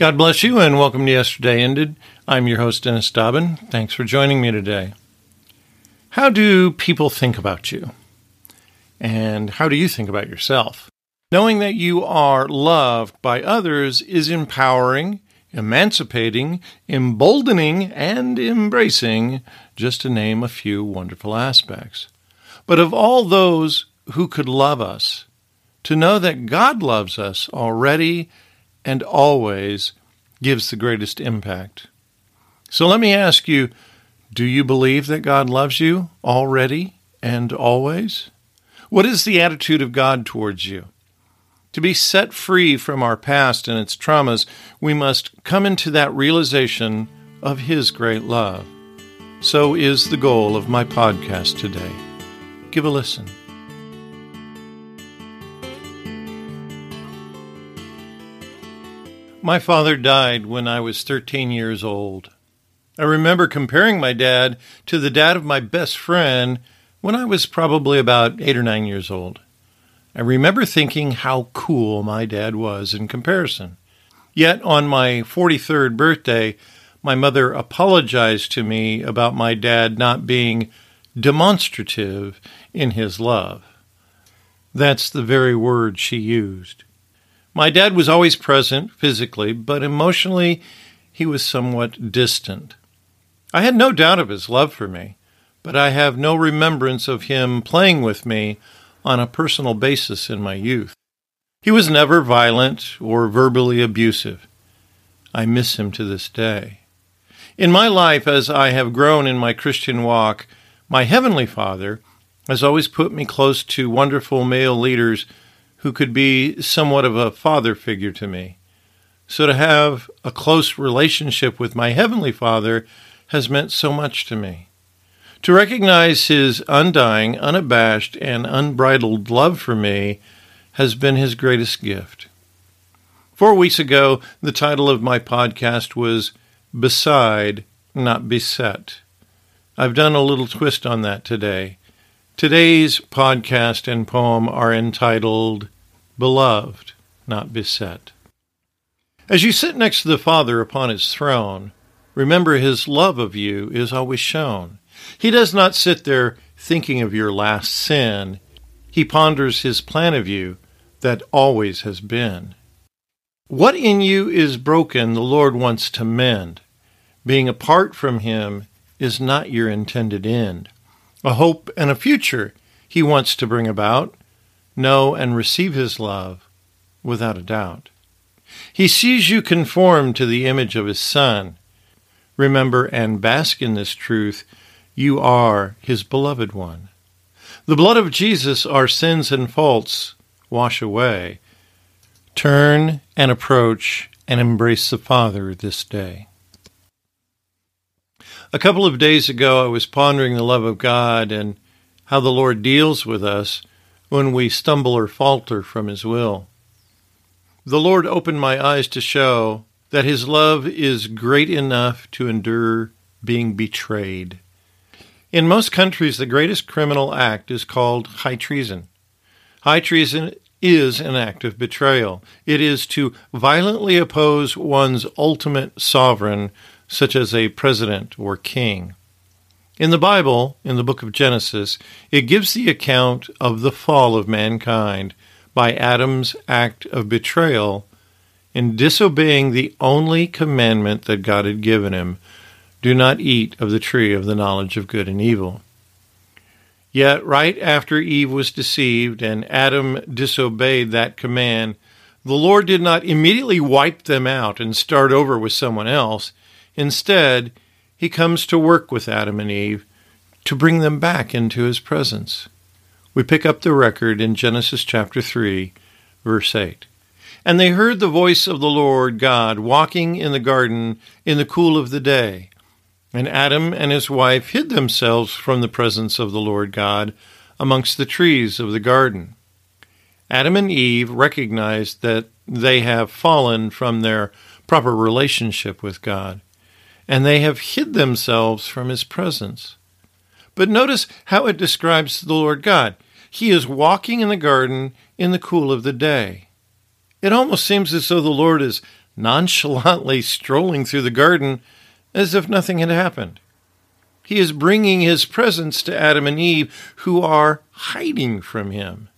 God bless you and welcome to Yesterday Ended. I'm your host, Dennis Dobbin. Thanks for joining me today. How do people think about you? And how do you think about yourself? Knowing that you are loved by others is empowering, emancipating, emboldening, and embracing, just to name a few wonderful aspects. But of all those who could love us, to know that God loves us already and always gives the greatest impact. So let me ask you do you believe that God loves you already and always? What is the attitude of God towards you? To be set free from our past and its traumas, we must come into that realization of His great love. So is the goal of my podcast today. Give a listen. My father died when I was 13 years old. I remember comparing my dad to the dad of my best friend when I was probably about eight or nine years old. I remember thinking how cool my dad was in comparison. Yet on my 43rd birthday, my mother apologized to me about my dad not being demonstrative in his love. That's the very word she used. My dad was always present physically, but emotionally he was somewhat distant. I had no doubt of his love for me, but I have no remembrance of him playing with me on a personal basis in my youth. He was never violent or verbally abusive. I miss him to this day. In my life, as I have grown in my Christian walk, my Heavenly Father has always put me close to wonderful male leaders who could be somewhat of a father figure to me. So to have a close relationship with my Heavenly Father has meant so much to me. To recognize His undying, unabashed, and unbridled love for me has been His greatest gift. Four weeks ago, the title of my podcast was Beside, Not Beset. I've done a little twist on that today. Today's podcast and poem are entitled Beloved, Not Beset. As you sit next to the Father upon his throne, remember his love of you is always shown. He does not sit there thinking of your last sin. He ponders his plan of you that always has been. What in you is broken, the Lord wants to mend. Being apart from him is not your intended end a hope and a future he wants to bring about, know and receive his love without a doubt. He sees you conform to the image of his Son. Remember and bask in this truth. You are his beloved one. The blood of Jesus our sins and faults wash away. Turn and approach and embrace the Father this day. A couple of days ago, I was pondering the love of God and how the Lord deals with us when we stumble or falter from His will. The Lord opened my eyes to show that His love is great enough to endure being betrayed. In most countries, the greatest criminal act is called high treason. High treason is an act of betrayal. It is to violently oppose one's ultimate sovereign such as a president or king. In the Bible, in the book of Genesis, it gives the account of the fall of mankind by Adam's act of betrayal in disobeying the only commandment that God had given him do not eat of the tree of the knowledge of good and evil. Yet, right after Eve was deceived and Adam disobeyed that command, the Lord did not immediately wipe them out and start over with someone else. Instead, he comes to work with Adam and Eve to bring them back into his presence. We pick up the record in Genesis chapter 3, verse 8. And they heard the voice of the Lord God walking in the garden in the cool of the day. And Adam and his wife hid themselves from the presence of the Lord God amongst the trees of the garden. Adam and Eve recognized that they have fallen from their proper relationship with God and they have hid themselves from his presence. But notice how it describes the Lord God. He is walking in the garden in the cool of the day. It almost seems as though the Lord is nonchalantly strolling through the garden as if nothing had happened. He is bringing his presence to Adam and Eve, who are hiding from him.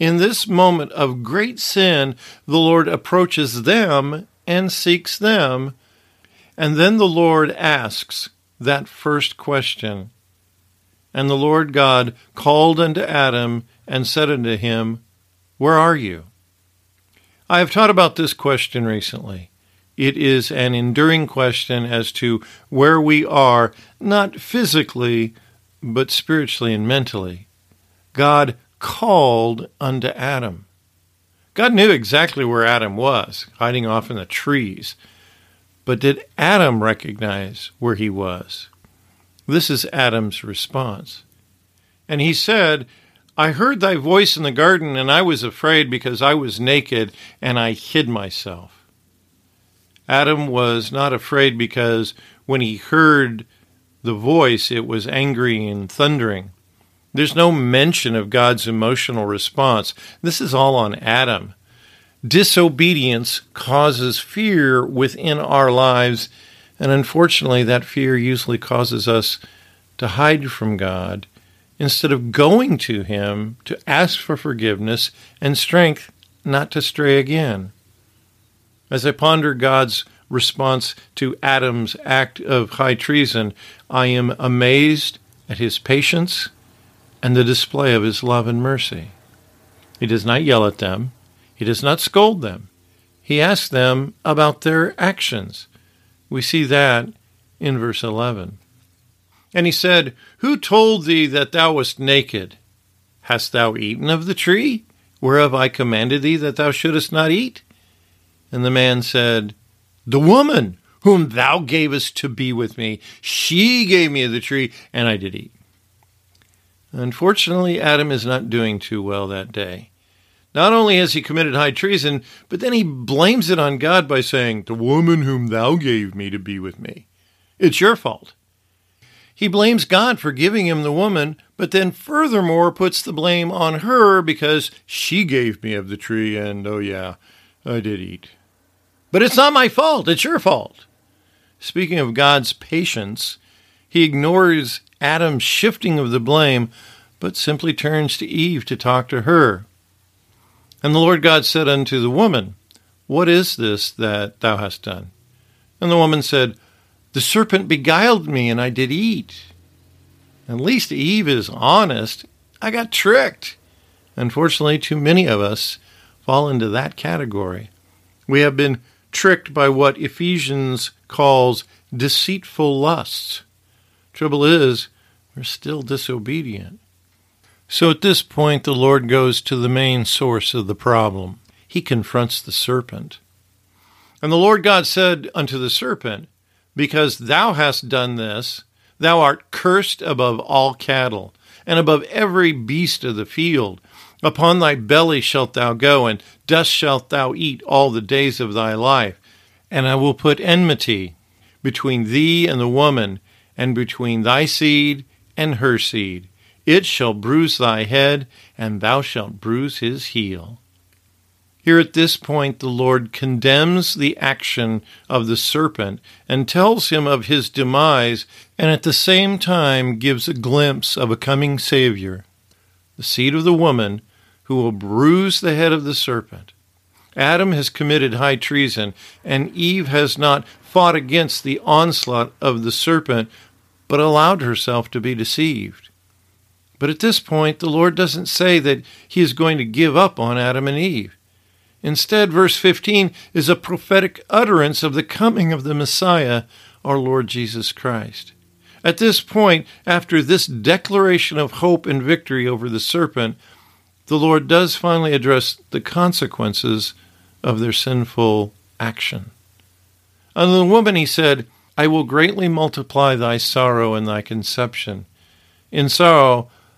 In this moment of great sin, the Lord approaches them and seeks them. And then the Lord asks that first question. And the Lord God called unto Adam and said unto him, Where are you? I have taught about this question recently. It is an enduring question as to where we are, not physically, but spiritually and mentally. God called unto Adam. God knew exactly where Adam was, hiding off in the trees. But did Adam recognize where he was? This is Adam's response. And he said, I heard thy voice in the garden, and I was afraid because I was naked, and I hid myself. Adam was not afraid because when he heard the voice, it was angry and thundering. There's no mention of God's emotional response. This is all on Adam. Disobedience causes fear within our lives, and unfortunately, that fear usually causes us to hide from God instead of going to Him to ask for forgiveness and strength not to stray again. As I ponder God's response to Adam's act of high treason, I am amazed at his patience and the display of his love and mercy. He does not yell at them, he does not scold them. He asks them about their actions. We see that in verse 11. And he said, Who told thee that thou wast naked? Hast thou eaten of the tree, whereof I commanded thee that thou shouldest not eat? And the man said, The woman whom thou gavest to be with me, she gave me of the tree, and I did eat. Unfortunately, Adam is not doing too well that day. Not only has he committed high treason, but then he blames it on God by saying, The woman whom thou gave me to be with me. It's your fault. He blames God for giving him the woman, but then furthermore puts the blame on her because she gave me of the tree, and oh yeah, I did eat. But it's not my fault, it's your fault. Speaking of God's patience, he ignores Adam's shifting of the blame, but simply turns to Eve to talk to her. And the Lord God said unto the woman, What is this that thou hast done? And the woman said, The serpent beguiled me, and I did eat. At least Eve is honest. I got tricked. Unfortunately, too many of us fall into that category. We have been tricked by what Ephesians calls deceitful lusts. Trouble is, we're still disobedient. So at this point, the Lord goes to the main source of the problem. He confronts the serpent. And the Lord God said unto the serpent, Because thou hast done this, thou art cursed above all cattle, and above every beast of the field. Upon thy belly shalt thou go, and dust shalt thou eat all the days of thy life. And I will put enmity between thee and the woman, and between thy seed and her seed. It shall bruise thy head, and thou shalt bruise his heel. Here at this point, the Lord condemns the action of the serpent and tells him of his demise, and at the same time gives a glimpse of a coming Savior, the seed of the woman, who will bruise the head of the serpent. Adam has committed high treason, and Eve has not fought against the onslaught of the serpent, but allowed herself to be deceived. But at this point, the Lord doesn't say that he is going to give up on Adam and Eve. Instead, verse 15 is a prophetic utterance of the coming of the Messiah, our Lord Jesus Christ. At this point, after this declaration of hope and victory over the serpent, the Lord does finally address the consequences of their sinful action. Unto the woman he said, I will greatly multiply thy sorrow and thy conception. In sorrow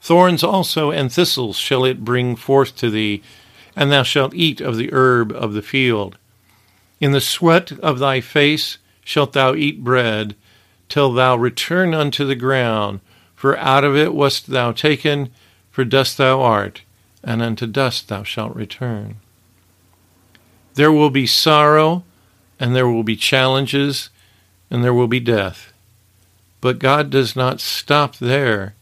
Thorns also and thistles shall it bring forth to thee, and thou shalt eat of the herb of the field. In the sweat of thy face shalt thou eat bread, till thou return unto the ground, for out of it wast thou taken, for dust thou art, and unto dust thou shalt return. There will be sorrow, and there will be challenges, and there will be death. But God does not stop there.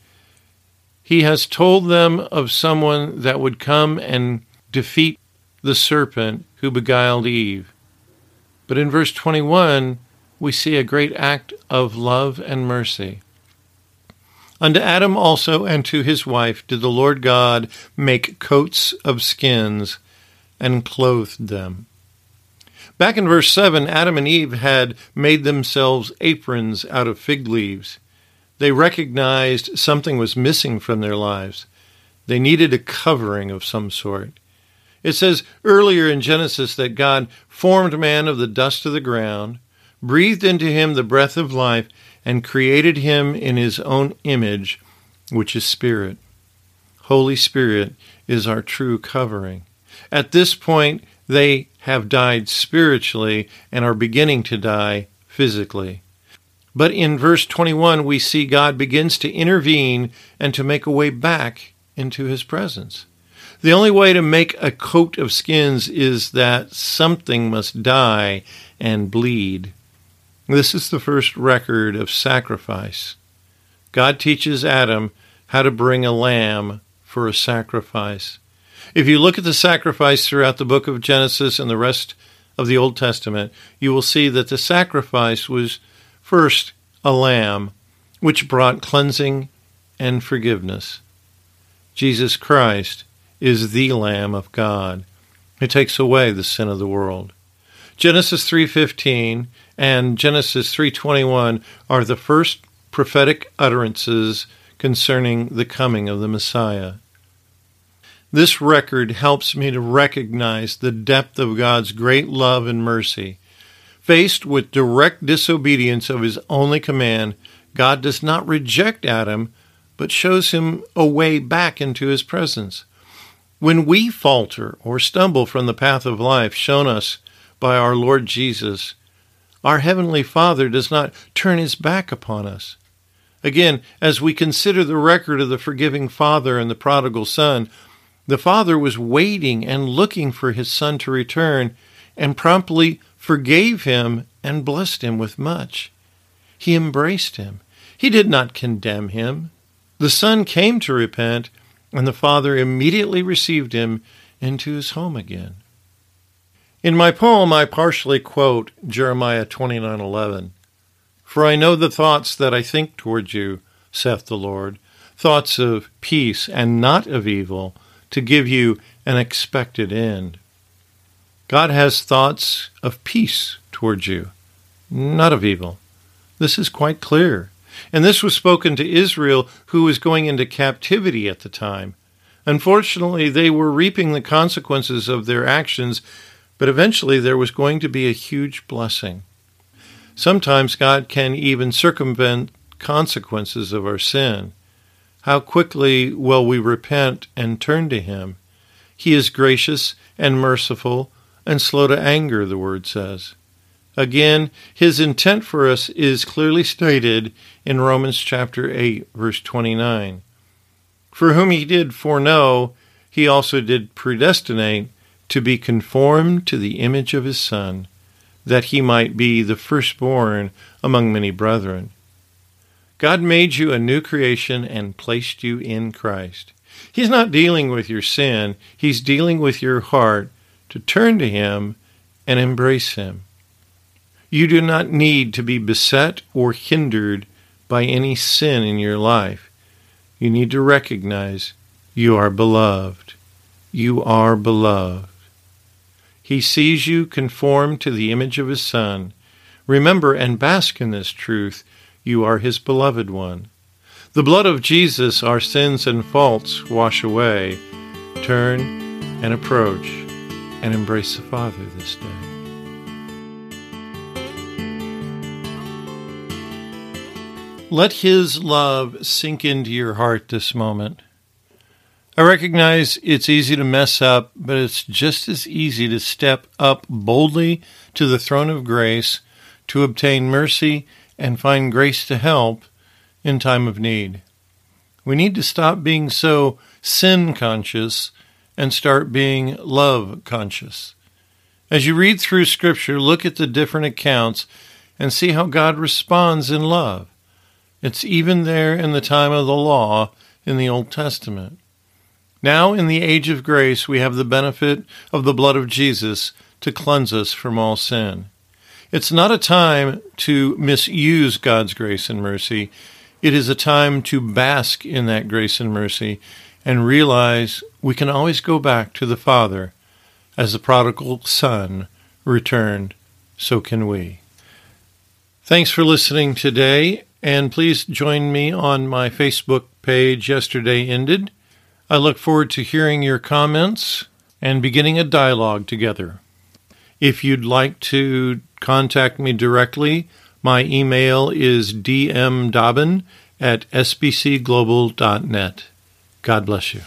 He has told them of someone that would come and defeat the serpent who beguiled Eve. But in verse 21, we see a great act of love and mercy. Unto Adam also and to his wife did the Lord God make coats of skins and clothed them. Back in verse 7, Adam and Eve had made themselves aprons out of fig leaves. They recognized something was missing from their lives. They needed a covering of some sort. It says earlier in Genesis that God formed man of the dust of the ground, breathed into him the breath of life, and created him in his own image, which is spirit. Holy Spirit is our true covering. At this point, they have died spiritually and are beginning to die physically. But in verse 21, we see God begins to intervene and to make a way back into his presence. The only way to make a coat of skins is that something must die and bleed. This is the first record of sacrifice. God teaches Adam how to bring a lamb for a sacrifice. If you look at the sacrifice throughout the book of Genesis and the rest of the Old Testament, you will see that the sacrifice was first a lamb, which brought cleansing and forgiveness. Jesus Christ is the Lamb of God who takes away the sin of the world. Genesis 3:15 and Genesis 3:21 are the first prophetic utterances concerning the coming of the Messiah. This record helps me to recognize the depth of God's great love and mercy. Faced with direct disobedience of his only command, God does not reject Adam, but shows him a way back into his presence. When we falter or stumble from the path of life shown us by our Lord Jesus, our Heavenly Father does not turn his back upon us. Again, as we consider the record of the forgiving Father and the prodigal Son, the father was waiting and looking for his son to return and promptly forgave him and blessed him with much. He embraced him. He did not condemn him. The son came to repent, and the father immediately received him into his home again. In my poem, I partially quote Jeremiah 29:11. For I know the thoughts that I think toward you, saith the Lord, thoughts of peace and not of evil, to give you an expected end. God has thoughts of peace towards you, not of evil. This is quite clear. And this was spoken to Israel, who was going into captivity at the time. Unfortunately, they were reaping the consequences of their actions, but eventually there was going to be a huge blessing. Sometimes God can even circumvent consequences of our sin. How quickly will we repent and turn to Him? He is gracious and merciful and slow to anger, the Word says. Again, His intent for us is clearly stated in Romans chapter 8, verse 29. For whom He did foreknow, He also did predestinate to be conformed to the image of His Son, that He might be the firstborn among many brethren. God made you a new creation and placed you in Christ. He's not dealing with your sin, He's dealing with your heart to turn to Him and embrace Him. You do not need to be beset or hindered by any sin in your life. You need to recognize you are beloved. You are beloved. He sees you conformed to the image of His Son. Remember and bask in this truth you are his beloved one. The blood of Jesus our sins and faults wash away. Turn and approach and embrace the Father this day. Let His love sink into your heart this moment. I recognize it's easy to mess up, but it's just as easy to step up boldly to the throne of grace to obtain mercy and find grace to help in time of need. We need to stop being so sin conscious and start being love conscious. As you read through Scripture, look at the different accounts and see how God responds in love. It's even there in the time of the law in the Old Testament. Now, in the age of grace, we have the benefit of the blood of Jesus to cleanse us from all sin. It's not a time to misuse God's grace and mercy. It is a time to bask in that grace and mercy and realize we can always go back to the Father. As the prodigal son returned, so can we. Thanks for listening today, and please join me on my Facebook page, Yesterday Ended. I look forward to hearing your comments and beginning a dialogue together. If you'd like to contact me directly, my email is dmdobbin at sbcglobal.net. God bless you.